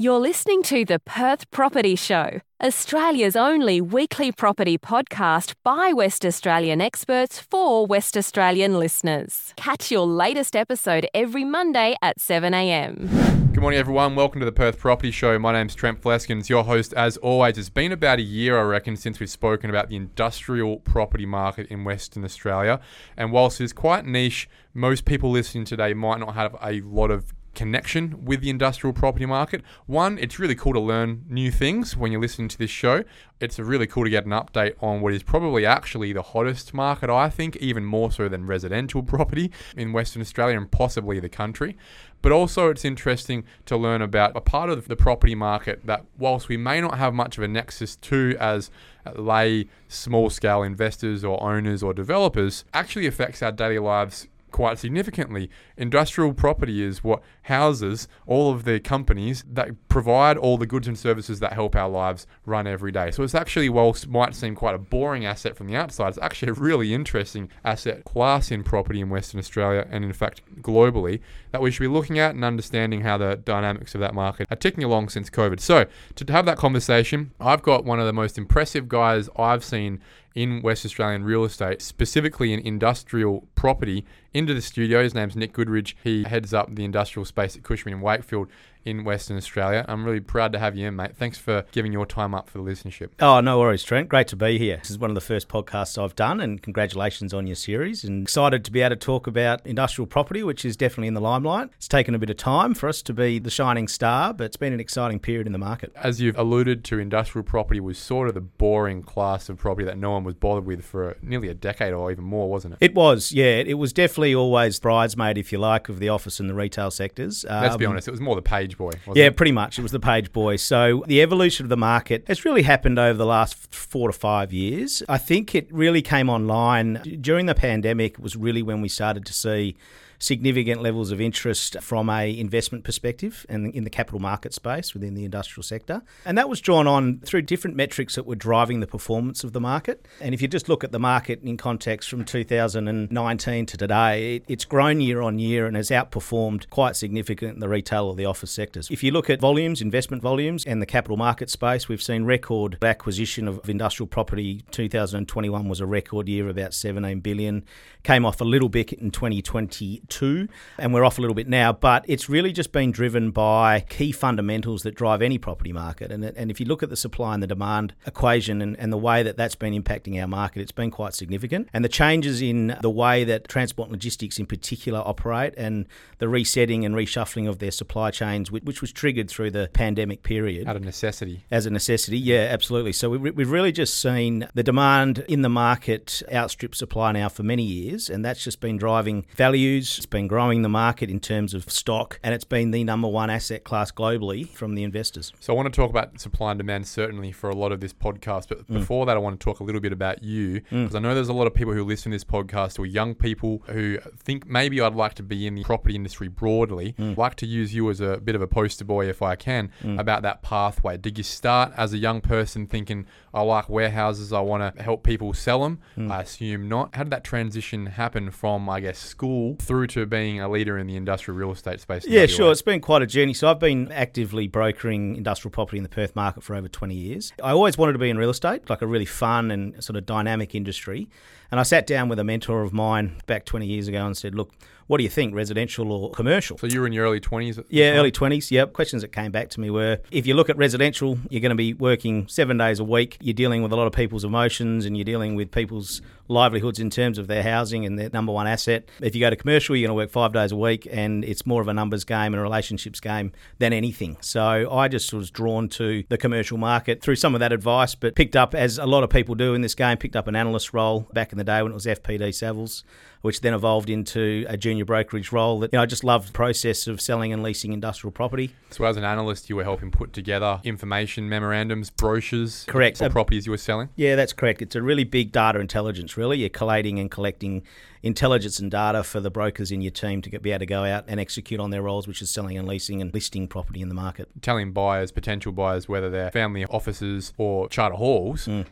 You're listening to the Perth Property Show, Australia's only weekly property podcast by West Australian experts for West Australian listeners. Catch your latest episode every Monday at 7am. Good morning, everyone. Welcome to the Perth Property Show. My name's Trent Fleskens, your host as always. It's been about a year, I reckon, since we've spoken about the industrial property market in Western Australia. And whilst it's quite niche, most people listening today might not have a lot of connection with the industrial property market. One, it's really cool to learn new things when you're listening to this show. It's really cool to get an update on what is probably actually the hottest market, I think, even more so than residential property in Western Australia and possibly the country. But also, it's interesting to learn about a part of the property market that, whilst we may not have much of a nexus to as lay small scale investors or owners or developers, actually affects our daily lives quite significantly. Industrial property is what houses all of the companies that provide all the goods and services that help our lives run every day. So it's actually, whilst might seem quite a boring asset from the outside, it's actually a really interesting asset class in property in Western Australia and in fact globally that we should be looking at and understanding how the dynamics of that market are ticking along since COVID. So to have that conversation, I've got one of the most impressive guys I've seen in West Australian real estate, specifically in industrial property, into the studio. His name's Nick Goodridge. He heads up the industrial space at Cushman and Wakefield in Western Australia. I'm really proud to have you in, mate. Thanks for giving your time up for the listenership. Oh, no worries, Trent. Great to be here. This is one of the first podcasts I've done, and congratulations on your series. And excited to be able to talk about industrial property, which is definitely in the limelight. It's taken a bit of time for us to be the shining star, but it's been an exciting period in the market. As you've alluded to, industrial property was sort of the boring class of property that no one was bothered with for nearly a decade or even more, wasn't it? It was, yeah. It was definitely always bridesmaid, if you like, of the office and the retail sectors. Let's be um, honest, it was more the page boy. Yeah, it? pretty much. It was the page boy. So the evolution of the market has really happened over the last four to five years. I think it really came online during the pandemic. Was really when we started to see significant levels of interest from a investment perspective and in the capital market space within the industrial sector. And that was drawn on through different metrics that were driving the performance of the market. And if you just look at the market in context from 2019 to today, it's grown year on year and has outperformed quite significantly in the retail or the office sectors. If you look at volumes, investment volumes, and the capital market space, we've seen record acquisition of industrial property. 2021 was a record year, about 17 billion. Came off a little bit in 2020 two, and we're off a little bit now. But it's really just been driven by key fundamentals that drive any property market. And, and if you look at the supply and the demand equation and, and the way that that's been impacting our market, it's been quite significant. And the changes in the way that transport and logistics in particular operate and the resetting and reshuffling of their supply chains, which was triggered through the pandemic period. Out of necessity. As a necessity, yeah, absolutely. So we, we've really just seen the demand in the market outstrip supply now for many years, and that's just been driving values it's been growing the market in terms of stock, and it's been the number one asset class globally from the investors. So I want to talk about supply and demand certainly for a lot of this podcast, but mm. before that, I want to talk a little bit about you because mm. I know there's a lot of people who listen to this podcast who are young people who think maybe I'd like to be in the property industry broadly. Mm. I'd like to use you as a bit of a poster boy if I can mm. about that pathway. Did you start as a young person thinking I like warehouses, I want to help people sell them? Mm. I assume not. How did that transition happen from I guess school through to being a leader in the industrial real estate space? Yeah, sure. It's been quite a journey. So I've been actively brokering industrial property in the Perth market for over 20 years. I always wanted to be in real estate, like a really fun and sort of dynamic industry. And I sat down with a mentor of mine back 20 years ago and said, look, what do you think, residential or commercial? So you were in your early 20s? Yeah, early 20s. Yep. Questions that came back to me were if you look at residential, you're going to be working seven days a week. You're dealing with a lot of people's emotions and you're dealing with people's livelihoods in terms of their housing and their number one asset. If you go to commercial, you're going to work five days a week and it's more of a numbers game and a relationships game than anything. So I just was drawn to the commercial market through some of that advice, but picked up, as a lot of people do in this game, picked up an analyst role back in the day when it was FPD Savills which then evolved into a junior brokerage role. That you know, I just loved the process of selling and leasing industrial property. So, as an analyst, you were helping put together information memorandums, brochures, correct, for properties you were selling. Yeah, that's correct. It's a really big data intelligence. Really, you're collating and collecting intelligence and data for the brokers in your team to get, be able to go out and execute on their roles, which is selling and leasing and listing property in the market. Telling buyers, potential buyers, whether they're family offices or charter halls, mm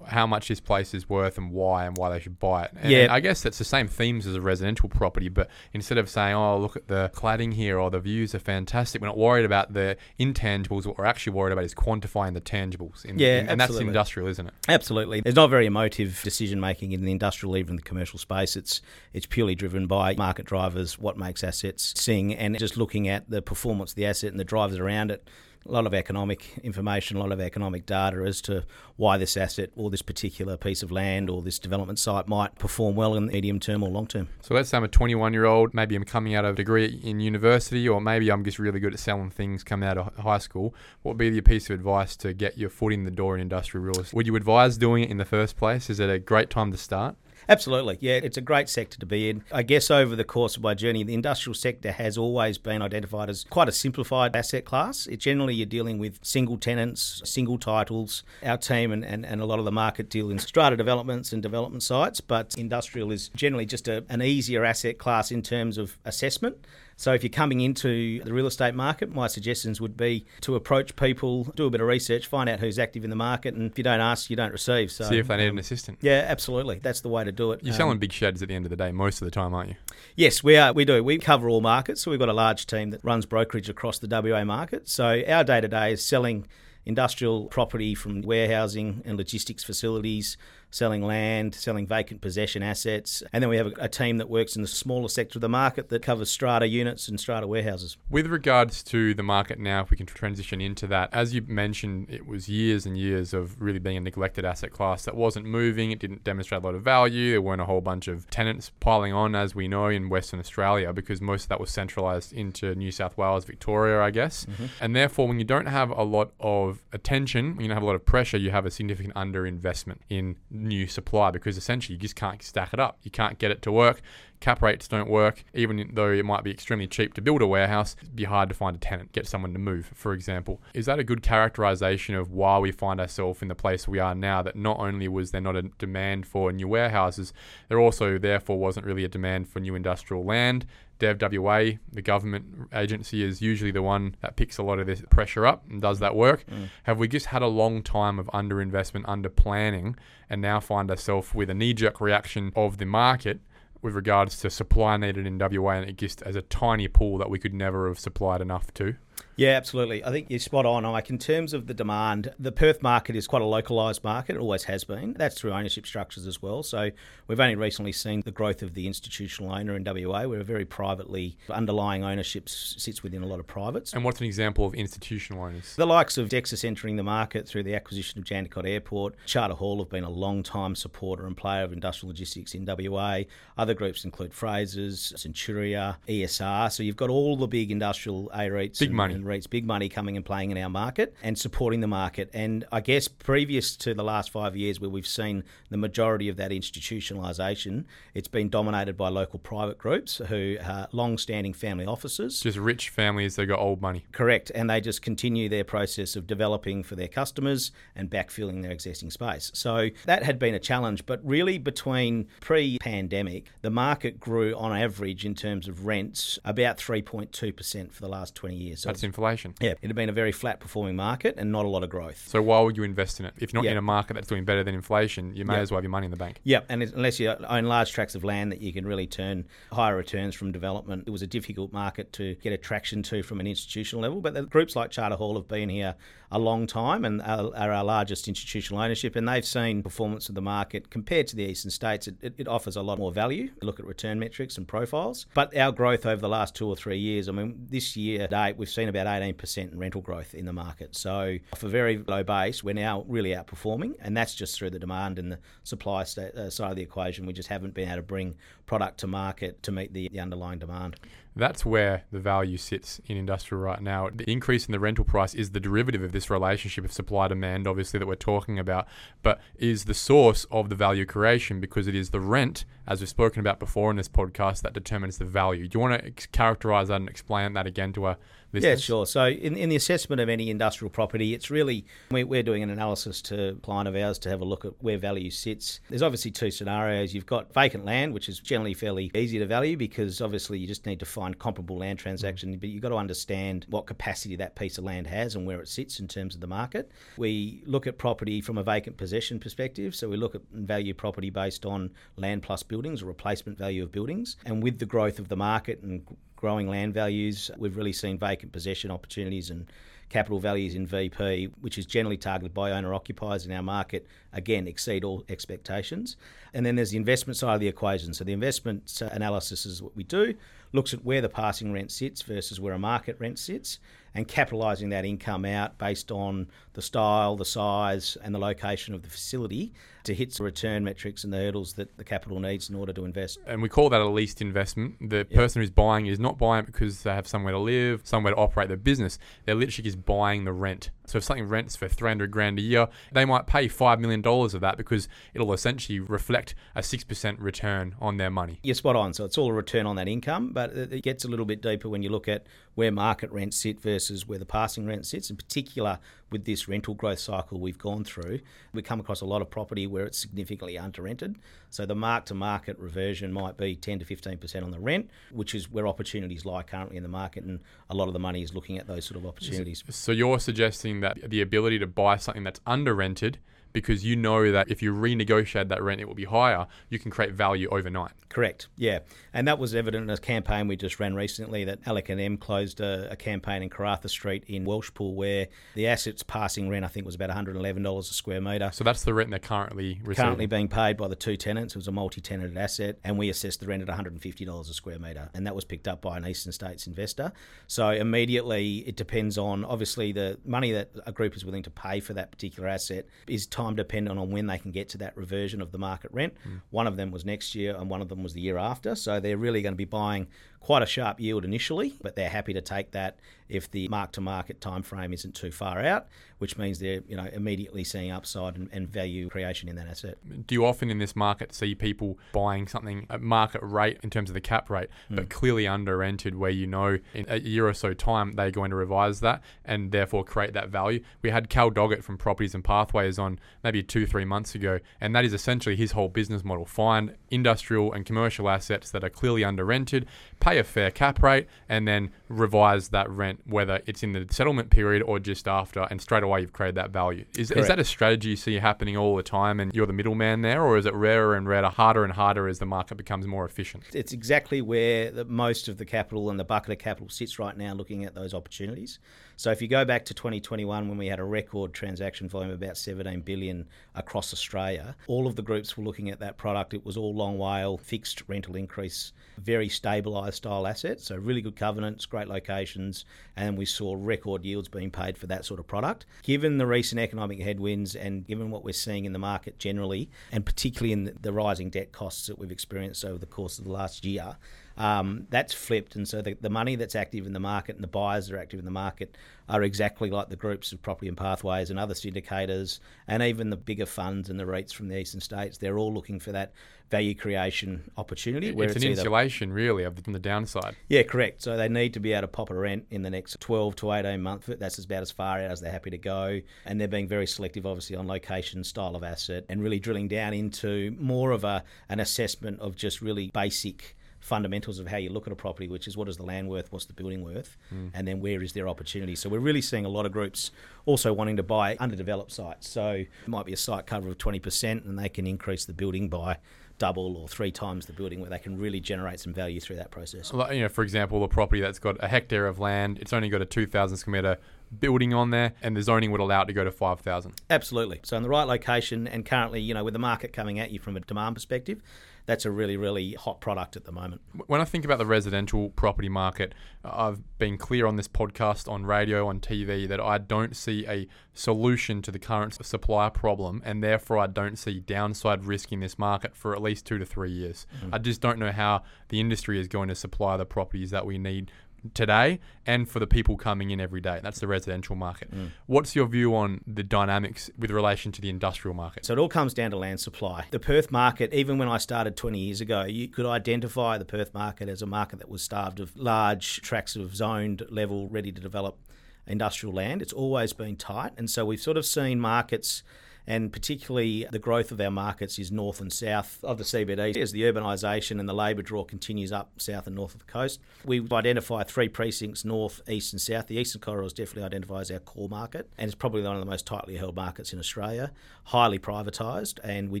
how much this place is worth and why and why they should buy it. And, Yeah. I guess that's the same themes as a residential property, but instead of saying, "Oh, look at the cladding here," or "The views are fantastic," we're not worried about the intangibles. What we're actually worried about is quantifying the tangibles. In, Yeah, in- and that's industrial, isn't it? Absolutely. There's not very emotive decision making in the industrial, even the commercial space. It's it's purely driven by market drivers, what makes assets sing, and just looking at the performance of the asset and the drivers around it. A lot of economic information, a lot of economic data as to why this asset or this particular piece of land or this development site might perform well in the medium term or long term. So let's say I'm a 21 year old, maybe I'm coming out of a degree in university, or maybe I'm just really good at selling things coming out of high school. What would be your piece of advice to get your foot in the door in industrial real estate? Would you advise doing it in the first place? Is it a great time to start? Absolutely. Yeah, it's a great sector to be in. I guess over the course of my journey, the industrial sector has always been identified as quite a simplified asset class. It generally you're dealing with single tenants, single titles. Our team and, and, and a lot of the market deal in strata developments and development sites, but industrial is generally just a, an easier asset class in terms of assessment. So if you're coming into the real estate market, my suggestions would be to approach people, do a bit of research, find out who's active in the market, and if you don't ask, you don't receive. So See if they need um, an assistant. yeah, absolutely. That's the way to do it. You're Um, selling big sheds at the end of the day most of the time, aren't you? Yes, we are. We do. We cover all markets. So we've got a large team that runs brokerage across the WA market. So our day to day is selling industrial property from warehousing and logistics facilities, selling land, selling vacant possession assets. And then we have a, a team that works in the smaller sector of the market that covers strata units and strata warehouses. With regards to the market now, if we can transition into that, as you mentioned, it was years and years of really being a neglected asset class that wasn't moving. It didn't demonstrate a lot of value. There weren't a whole bunch of tenants piling on, as we know, in Western Australia, because most of that was centralised into New South Wales, Victoria, I guess. Mm-hmm. And therefore, when you don't have a lot of attention, when you don't have a lot of pressure, you have a significant underinvestment in new supply because essentially you just can't stack it up. You can't get it to work. Cap rates don't work, even though it might be extremely cheap to build a warehouse, it'd be hard to find a tenant, get someone to move, for example. Is that a good characterization of why we find ourselves in the place we are now? That not only was there not a demand for new warehouses, there also, therefore, wasn't really a demand for new industrial land. DevWA, the government agency, is usually the one that picks a lot of this pressure up and does that work. Mm. Have we just had a long time of underinvestment, under planning, and now find ourselves with a knee jerk reaction of the market with regards to supply needed in WA and it just as a tiny pool that we could never have supplied enough to? Yeah, absolutely. I think you're spot on, Ike. In terms of the demand, the Perth market is quite a localised market. It always has been. That's through ownership structures as well. So we've only recently seen the growth of the institutional owner in WA. We're very privately underlying ownership sits within a lot of privates. And what's an example of institutional owners? The likes of Dexus entering the market through the acquisition of Jandakot Airport, Charter Hall have been a long time supporter and player of industrial logistics in WA. Other groups include Frasers, Centuria, ESR. So you've got all the big industrial A REITs Big money. REITs, big money coming and playing in our market and supporting the market. And I guess previous to the last five years, where we've seen the majority of that institutionalisation, it's been dominated by local private groups who are long-standing family offices. Just rich families that got old money. Correct, and they just continue their process of developing for their customers and backfilling their existing space. So that had been a challenge, but really between pre pandemic, the market grew on average in terms of rents about 3.2% for the last 20 years. So That's inflation. yeah, it had been a very flat performing market and not a lot of growth. So why would you invest in it? If you're not Yeah. in a market that's doing better than inflation, you may Yeah. as well have your money in the bank. Yeah, and unless you own large tracts of land that you can really turn higher returns from development, it was a difficult market to get attraction to from an institutional level. But the groups like Charter Hall have been here a long time and are, are our largest institutional ownership, and they've seen performance of the market compared to the eastern states. It, it, it offers a lot more value. Look at return metrics and profiles. But our growth over the last two or three years, I mean, this year date, we've seen about 18% in rental growth in the market. So off a very low base, we're now really outperforming, and that's just through the demand and the supply uh, side of the equation. We just haven't been able to bring product to market to meet the, the underlying demand. That's where the value sits in industrial right now. The increase in the rental price is the derivative of this relationship of supply demand, obviously, that we're talking about, but is the source of the value creation because it is the rent, as we've spoken about before in this podcast, that determines the value. Do you want to characterize that and explain that again to our Yeah, sure. So, in, in the assessment of any industrial property, it's really we, we're doing an analysis to a client of ours to have a look at where value sits. There's obviously two scenarios. You've got vacant land, which is generally fairly easy to value because obviously you just need to find find comparable land transaction, mm. but you've got to understand what capacity that piece of land has and where it sits in terms of the market. We look at property from a vacant possession perspective, so we look at value property based on land plus buildings or replacement value of buildings. And with the growth of the market and growing land values, we've really seen vacant possession opportunities and capital values in VP, which is generally targeted by owner occupiers in our market, again exceed all expectations. And then there's the investment side of the equation. So the investment uh, analysis is what we do, looks at where the passing rent sits versus where a market rent sits, and capitalising that income out based on the style, the size, and the location of the facility to hit the return metrics and the hurdles that the capital needs in order to invest. And we call that a leased investment. The person who's buying is not buying because they have somewhere to live, somewhere to operate their business. They're literally just buying the rent. So if something rents for 300 grand a year, they might pay $5 million of that because it'll essentially reflect a 6% return on their money. You're spot on. So it's all a return on that income, but it gets a little bit deeper when you look at where market rents sit versus where the passing rent sits. In particular, with this rental growth cycle we've gone through, we come across a lot of property where it's significantly under rented. So the mark to market reversion might be 10 to 15% on the rent, which is where opportunities lie currently in the market. And a lot of the money is looking at those sort of opportunities. So you're suggesting that the ability to buy something that's under rented because you know that if you renegotiate that rent, it will be higher. You can create value overnight. Correct. Yeah, and that was evident in a campaign we just ran recently that Alec and M closed a, a, campaign in Karratha Street in Welshpool where the assets passing rent I think was about $111 a square metre. So that's the rent they're currently receiving. Currently being paid by the two tenants. It was a multi-tenanted asset, and we assessed the rent at $150 a square metre, and that was picked up by an Eastern States investor. So immediately it depends on obviously the money that a group is willing to pay for that particular asset is time dependent on when they can get to that reversion of the market rent. Mm. One of them was next year, and one of them was the year after. So they're really going to be buying quite a sharp yield initially, but they're happy to take that if the mark to market time frame isn't too far out, which means they're you know immediately seeing upside and, and, value creation in that asset. Do you often in this market see people buying something at market rate in terms of the cap rate, mm. but clearly under rented, where you know in a year or so time they're going to revise that and therefore create that value? We had Cal Doggett from Properties and Pathways on maybe two three months ago, and that is essentially his whole business model: find industrial and commercial assets that are clearly under rented, pay a fair cap rate, and then revise that rent, whether it's in the settlement period or just after, and straight away you've created that value. Is, is that a strategy you see happening all the time and you're the middleman there, or is it rarer and rarer, harder and harder as the market becomes more efficient? It's exactly where the, most of the capital and the bucket of capital sits right now looking at those opportunities. So if you go back to 2021 when we had a record transaction volume about 17 billion across Australia, all of the groups were looking at that product. It was all long WALE, fixed rental increase, very stabilised style assets. So really good covenants, great locations, and we saw record yields being paid for that sort of product. Given the recent economic headwinds and given what we're seeing in the market generally, and particularly in the rising debt costs that we've experienced over the course of the last year, um, that's flipped. And so the, the money that's active in the market and the buyers that are active in the market are exactly like the groups of property and pathways and other syndicators and even the bigger funds and the REITs from the eastern states. They're all looking for that value creation opportunity. It's, it's an insulation, really, from the downside. Yeah, correct. So they need to be able to pop a rent in the next 12 to 18 months. That's about as far out as they're happy to go. And they're being very selective, obviously, on location, style of asset, and really drilling down into more of a an assessment of just really basic fundamentals of how you look at a property, which is what is the land worth, what's the building worth, mm. and then where is their opportunity. So we're really seeing a lot of groups also wanting to buy underdeveloped sites. So it might be a site cover of 20% and they can increase the building by double or three times the building where they can really generate some value through that process. You know, for example, a property that's got a hectare of land, it's only got a 2,000 square metre building on there, and the zoning would allow it to go to 5,000. Absolutely. So in the right location, and currently, you know, with the market coming at you from a demand perspective, that's a really, really hot product at the moment. When I think about the residential property market, I've been clear on this podcast, on radio, on TV, that I don't see a solution to the current supply problem, and therefore I don't see downside risk in this market for at least two to three years. Mm. I just don't know how the industry is going to supply the properties that we need today and for the people coming in every day. That's the residential market. Mm. What's your view on the dynamics with relation to the industrial market? So it all comes down to land supply. The Perth market, even when I started 20 years ago, you could identify the Perth market as a market that was starved of large tracts of zoned level, ready to develop industrial land. It's always been tight. And so we've sort of seen markets and particularly the growth of our markets is north and south of the CBD as the urbanisation and the labour draw continues up south and north of the coast. We identify three precincts north, east, and south. The eastern corridor is definitely identified as our core market, and it's probably one of the most tightly held markets in Australia, highly privatised, and we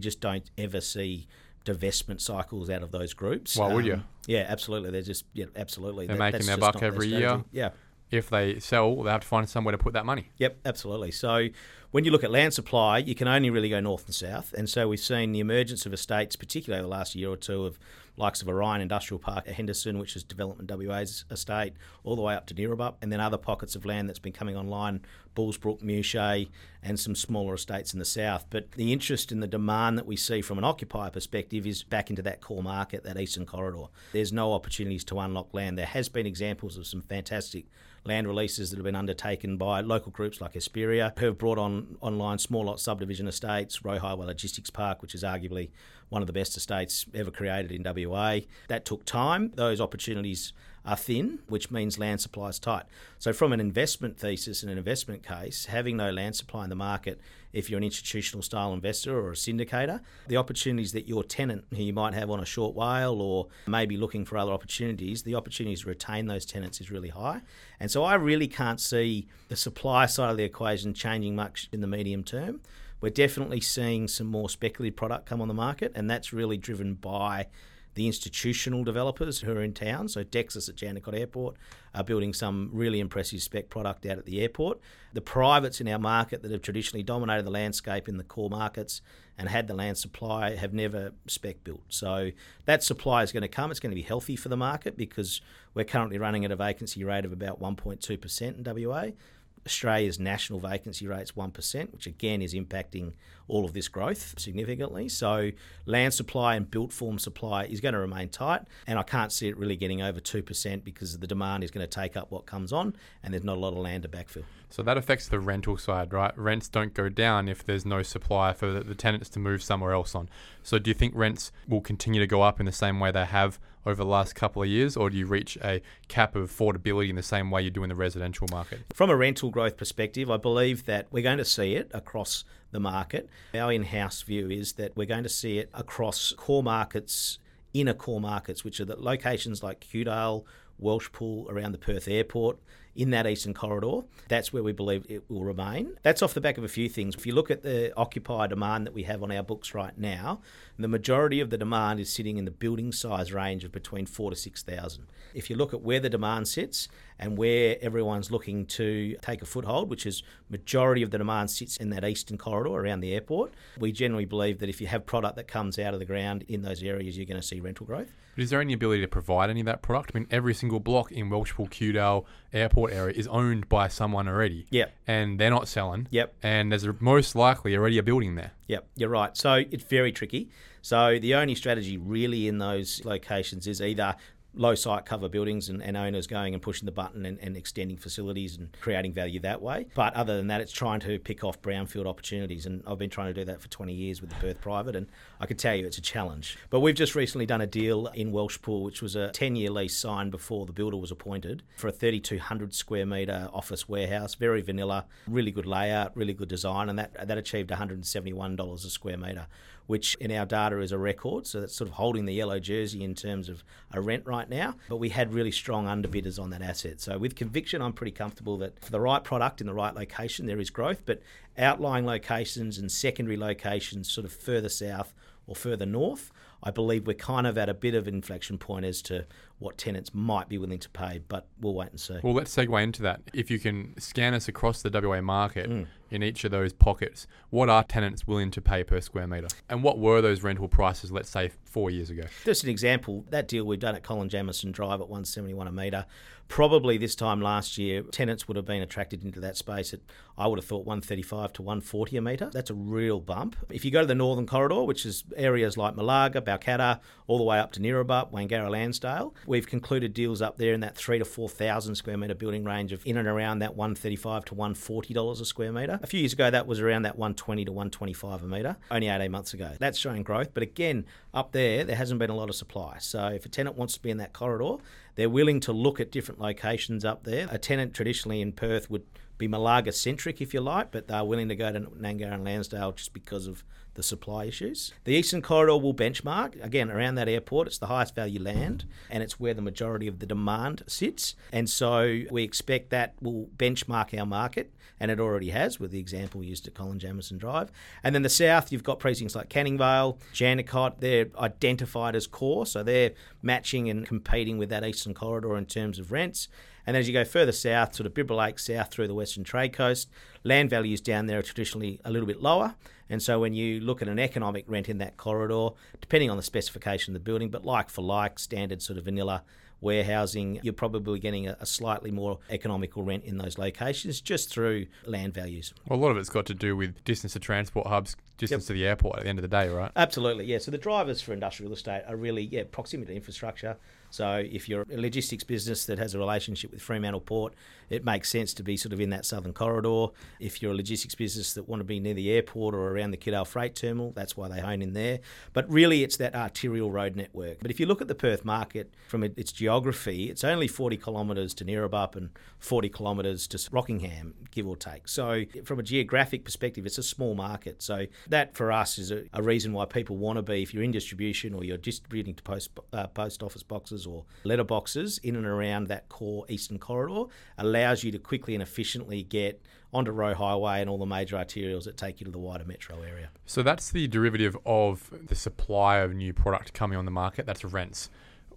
just don't ever see divestment cycles out of those groups. Why would you? Um, yeah, absolutely. They're just yeah, absolutely. They're That- making that's their buck every year. Yeah. If they sell, they have to find somewhere to put that money. Yep, absolutely. So when you look at land supply, you can only really go north and south. And so we've seen the emergence of estates, particularly over the last year or two, of likes of Orion Industrial Park at Henderson, which is Development WA's estate, all the way up to Neerabup, and then other pockets of land that's been coming online, Bullsbrook, Muchea, and some smaller estates in the south. But the interest and the demand that we see from an occupier perspective is back into that core market, that eastern corridor. There's no opportunities to unlock land. There has been examples of some fantastic land releases that have been undertaken by local groups like Hesperia, who have brought on online small lot subdivision estates, Roe Highway Logistics Park, which is arguably one of the best estates ever created in WA. That took time. Those opportunities are thin, which means land supply is tight. So, from an investment thesis and an investment case, having no land supply in the market, if you're an institutional style investor or a syndicator, the opportunities that your tenant, who you might have on a short WALE or maybe looking for other opportunities, the opportunities to retain those tenants is really high. And so, I really can't see the supply side of the equation changing much in the medium term. We're definitely seeing some more speculative product come on the market, and that's really driven by the institutional developers who are in town. So Dexus at Jandakot Airport are building some really impressive spec product out at the airport. The privates in our market that have traditionally dominated the landscape in the core markets and had the land supply have never spec built. So that supply is going to come. It's going to be healthy for the market because we're currently running at a vacancy rate of about 1.2% in WA. Australia's national vacancy rate's 1%, which again is impacting all of this growth significantly. So, land supply and built form supply is going to remain tight, and I can't see it really getting over 2% because the demand is going to take up what comes on, and there's not a lot of land to backfill. So that affects the rental side, right? Rents don't go down if there's no supply for the, the tenants to move somewhere else on. So do you think rents will continue to go up in the same way they have over the last couple of years, or do you reach a cap of affordability in the same way you do in the residential market? From a rental growth perspective, I believe that we're going to see it across the market. Our in house view is that we're going to see it across core markets, inner core markets, which are the locations like Kewdale, Welshpool, around the Perth airport, in that eastern corridor. That's where we believe it will remain. That's off the back of a few things. If you look at the occupier demand that we have on our books right now, the majority of the demand is sitting in the building size range of between four to 6,000. If you look at where the demand sits and where everyone's looking to take a foothold, which is majority of the demand sits in that eastern corridor around the airport, we generally believe that if you have product that comes out of the ground in those areas, you're going to see rental growth. But is there any ability to provide any of that product? I mean, every single block in Welshpool, Kewdale airport area is owned by someone already. Yep. And they're not selling. Yep. And there's most likely already a building there. Yep, you're right. So it's very tricky. So the only strategy really in those locations is either low site cover buildings and, and owners going and pushing the button and, and extending facilities and creating value that way. But other than that, it's trying to pick off brownfield opportunities. And I've been trying to do that for 20 years with the Perth Private, and I can tell you it's a challenge. But we've just recently done a deal in Welshpool, which was a 10 year lease signed before the builder was appointed for a 3,200 square metre office warehouse, very vanilla, really good layout, really good design, and that, that achieved $171 a square metre which in our data is a record. So that's sort of holding the yellow jersey in terms of a rent right now. But we had really strong underbidders on that asset. So with conviction, I'm pretty comfortable that for the right product in the right location, there is growth. But outlying locations and secondary locations, sort of further south or further north, I believe we're kind of at a bit of inflection point as to what tenants might be willing to pay, but we'll wait and see. Well, let's segue into that. If you can scan us across the WA market Mm. In each of those pockets, what are tenants willing to pay per square metre? And what were those rental prices, let's say, four years ago? Just an example, that deal we've done at Colin Jamieson Drive at 171 a metre, probably this time last year, tenants would have been attracted into that space at, I would have thought, 135 to 140 a metre. That's a real bump. If you go to the Northern Corridor, which is areas like Malaga, Balcatta, all the way up to Neerabup, Wangara, Landsdale, we've concluded deals up there in that three to 4,000 square metre building range of in and around that 135 to 140 dollars a square metre. A few years ago, that was around that 120 to 125 a metre, only 18 months ago. That's showing growth, but again, up there, there hasn't been a lot of supply. So if a tenant wants to be in that corridor, they're willing to look at different locations up there. A tenant traditionally in Perth would be Malaga centric, if you like, but they're willing to go to Wangara and Landsdale just because of the supply issues. The Eastern Corridor will benchmark, again, around that airport. It's the highest value land and it's where the majority of the demand sits. And so we expect that will benchmark our market, and it already has with the example used at Colin Jamieson Drive. And then the south, you've got precincts like Canning Vale, Jandakot, they're identified as core, so they're matching and competing with that Eastern Corridor in terms of rents. And as you go further south, sort of Bibra Lake south through the Western Trade Coast, land values down there are traditionally a little bit lower. And so when you look at an economic rent in that corridor, depending on the specification of the building, but like for like, standard sort of vanilla warehousing, you're probably getting a, slightly more economical rent in those locations just through land values. Well, a lot of it's got to do with distance to transport hubs, distance yep. to the airport at the end of the day, right? Absolutely, yeah. So the drivers for industrial estate are really, yeah, proximity to infrastructure, so if you're a logistics business that has a relationship with Fremantle Port, it makes sense to be sort of in that southern corridor. If you're a logistics business that want to be near the airport or around the Kewdale Freight Terminal, that's why they hone in there. But really, it's that arterial road network. But if you look at the Perth market from its geography, it's only 40 kilometres to Neerabup and 40 kilometres to Rockingham, give or take. So from a geographic perspective, it's a small market. So that for us is a, a reason why people want to be, if you're in distribution or you're distributing to post, uh, post office boxes boxes or letterboxes in and around that core eastern corridor allows you to quickly and efficiently get onto Roe Highway and all the major arterials that take you to the wider metro area. So that's the derivative of the supply of new product coming on the market. That's rents.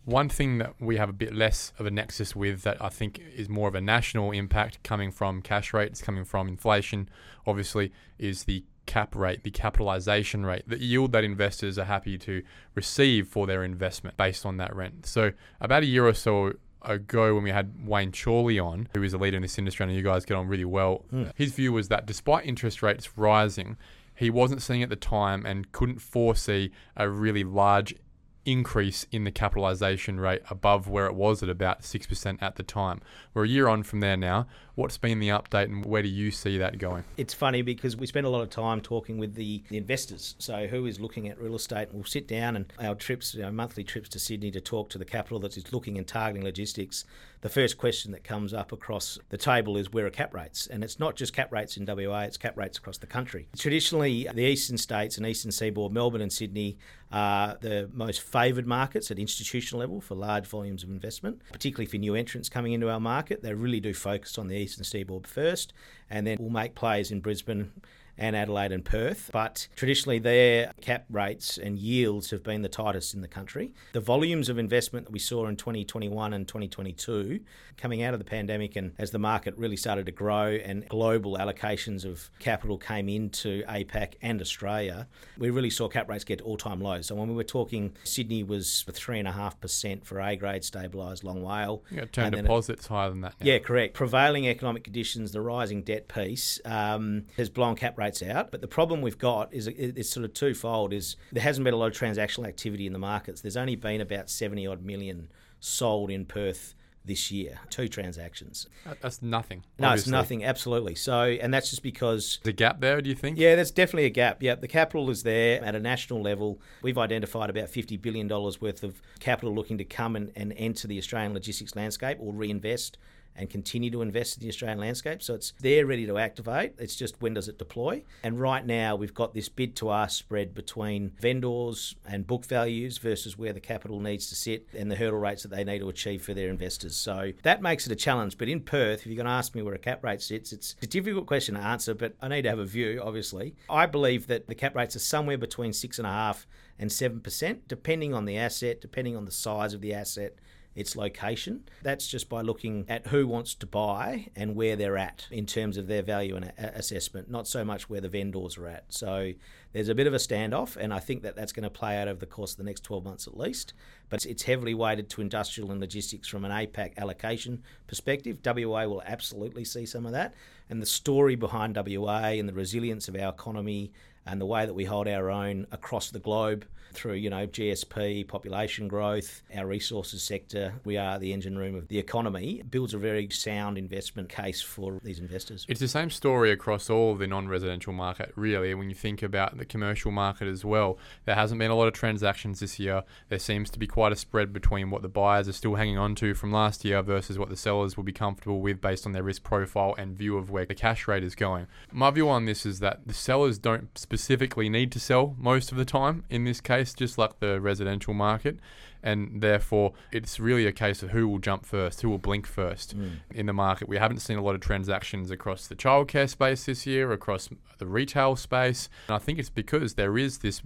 One thing that we have a bit less of a nexus with that I think is more of a national impact coming from cash rates, coming from inflation, obviously, is the cap rate, the capitalization rate, the yield that investors are happy to receive for their investment based on that rent. So, about a year or so ago, when we had Wayne Chorley on, who is a leader in this industry, and you guys get on really well, mm. his view was that despite interest rates rising, he wasn't seeing at the time and couldn't foresee a really large increase in the capitalization rate above where it was at about 6% at the time. We're a year on from there now. What's been the update and where do you see that going? It's funny because we spend a lot of time talking with the, the investors. So, who is looking at real estate? We'll sit down and our trips, our monthly trips to Sydney to talk to the capital that is looking and targeting logistics. The first question that comes up across the table is where are cap rates? And it's not just cap rates in WA, it's cap rates across the country. Traditionally, the eastern states and eastern seaboard, Melbourne and Sydney, are the most favoured markets at institutional level for large volumes of investment, particularly for new entrants coming into our market. They really do focus on the eastern seaboard first, and then we'll make plays in Brisbane and Adelaide and Perth. But traditionally, their cap rates and yields have been the tightest in the country. The volumes of investment that we saw in 2021 and 2022 coming out of the pandemic, and as the market really started to grow and global allocations of capital came into APAC and Australia, we really saw cap rates get all time lows. So when we were talking, Sydney was 3.5% for A grade stabilised long WALE. Yeah, term deposits higher than that. Now. Yeah, correct. Prevailing economic conditions, the rising debt piece um, has blown cap rates out. But the problem we've got is it's sort of twofold: is there hasn't been a lot of transactional activity in the markets. There's only been about seventy odd million sold in Perth this year. Two transactions. That's nothing. No, obviously. it's nothing. Absolutely. So, and that's just because the gap there. Do you think? Yeah, there's definitely a gap. Yeah, the capital is there at a national level. We've identified about fifty billion dollars worth of capital looking to come and, and enter the Australian logistics landscape or reinvest and continue to invest in the Australian landscape. So it's there ready to activate. It's just when does it deploy? And right now we've got this bid to ask spread between vendors and book values versus where the capital needs to sit and the hurdle rates that they need to achieve for their investors. So that makes it a challenge. But in Perth, if you're going to ask me where a cap rate sits, it's a difficult question to answer, but I need to have a view, obviously. I believe that the cap rates are somewhere between six and a half and 7%, depending on the asset, depending on the size of the asset, its location. That's just by looking at who wants to buy and where they're at in terms of their value and assessment, not so much where the vendors are at. So there's a bit of a standoff, and I think that that's going to play out over the course of the next 12 months at least. But it's heavily weighted to industrial and logistics from an APAC allocation perspective. WA will absolutely see some of that. And the story behind WA and the resilience of our economy and the way that we hold our own across the globe through, you know, GSP, population growth, our resources sector. We are the engine room of the economy. builds a very sound investment case for these investors. It's the same story across all the non-residential market, really. When you think about the commercial market as well, there hasn't been a lot of transactions this year. There seems to be quite a spread between what the buyers are still hanging on to from last year versus what the sellers will be comfortable with based on their risk profile and view of where the cash rate is going. My view on this is that the sellers don't specifically need to sell most of the time in this case just like the residential market. And therefore, it's really a case of who will jump first, who will blink first mm. in the market. We haven't seen a lot of transactions across the childcare space this year, across the retail space. And I think it's because there is this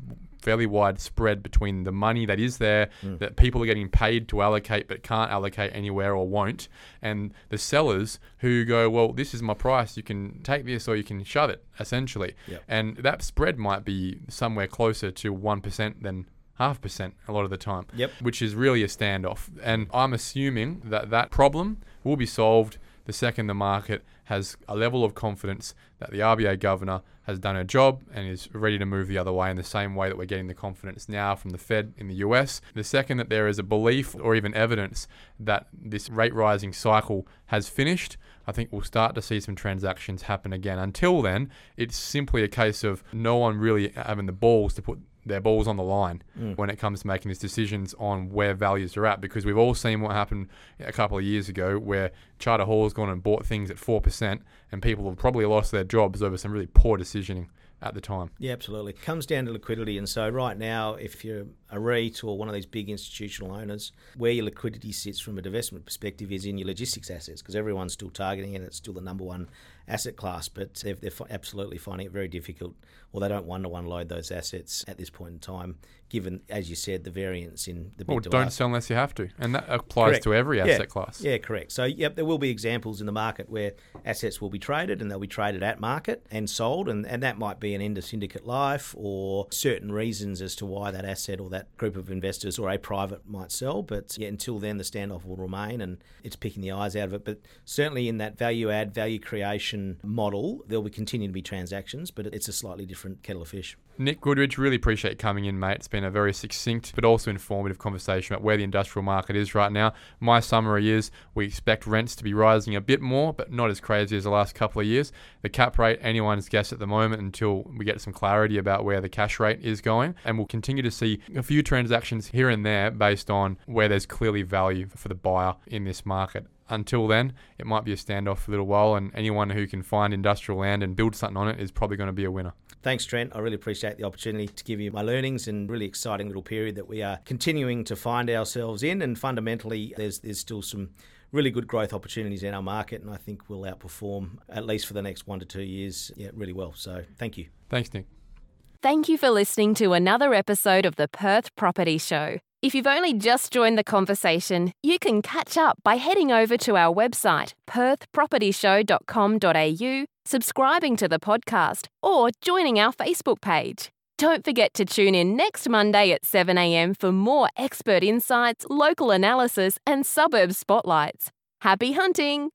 fairly wide spread between the money that is there mm. that people are getting paid to allocate but can't allocate anywhere or won't and the sellers who go well this is my price you can take this or you can shove it essentially yep. and that spread might be somewhere closer to 1% than half percent a lot of the time yep. which is really a standoff and i'm assuming that that problem will be solved the second the market has a level of confidence that the RBA governor has done her job and is ready to move the other way in the same way that we're getting the confidence now from the Fed in the US. The second that there is a belief or even evidence that this rate rising cycle has finished, I think we'll start to see some transactions happen again. Until then, it's simply a case of no one really having the balls to put their balls on the line mm. when it comes to making these decisions on where values are at because we've all seen what happened a couple of years ago where Charter Hall has gone and bought things at 4% and people have probably lost their jobs over some really poor decisioning at the time. Yeah, absolutely. It comes down to liquidity. And so, right now, if you're a REIT or one of these big institutional owners, where your liquidity sits from a divestment perspective is in your logistics assets because everyone's still targeting it. It's still the number one asset class, but they're, they're absolutely finding it very difficult, or they don't want to one load those assets at this point in time, given, as you said, the variance in the Well, don't sell unless you have to. And that applies correct. to every asset yeah. class. Yeah, correct. So, yep, there will be examples in the market where assets will be traded and they'll be traded at market and sold, and, and that might be an end of syndicate life or certain reasons as to why that asset or that group of investors or a private might sell. But yeah, until then, the standoff will remain and it's picking the eyes out of it. But certainly in that value add, value creation model, there will be continue to be transactions, but it's a slightly different kettle of fish. Nick Goodridge, really appreciate coming in, mate. It's been a very succinct but also informative conversation about where the industrial market is right now. My summary is we expect rents to be rising a bit more, but not as crazy as the last couple of years. The cap rate, anyone's guess at the moment until we get some clarity about where the cash rate is going. And we'll continue to see a few transactions here and there based on where there's clearly value for the buyer in this market until then, it might be a standoff for a little while, and anyone who can find industrial land and build something on it is probably going to be a winner. Thanks, Trent. I really appreciate the opportunity to give you my learnings and really exciting little period that we are continuing to find ourselves in. And fundamentally, there's there's still some really good growth opportunities in our market, and I think we'll outperform at least for the next one to two years, yeah, really well. So, thank you. Thanks, Nick. Thank you for listening to another episode of the Perth Property Show. If you've only just joined the conversation, you can catch up by heading over to our website, perthpropertyshow.com.au, subscribing to the podcast, or joining our Facebook page. Don't forget to tune in next Monday at 7am for more expert insights, local analysis, and suburb spotlights. Happy hunting!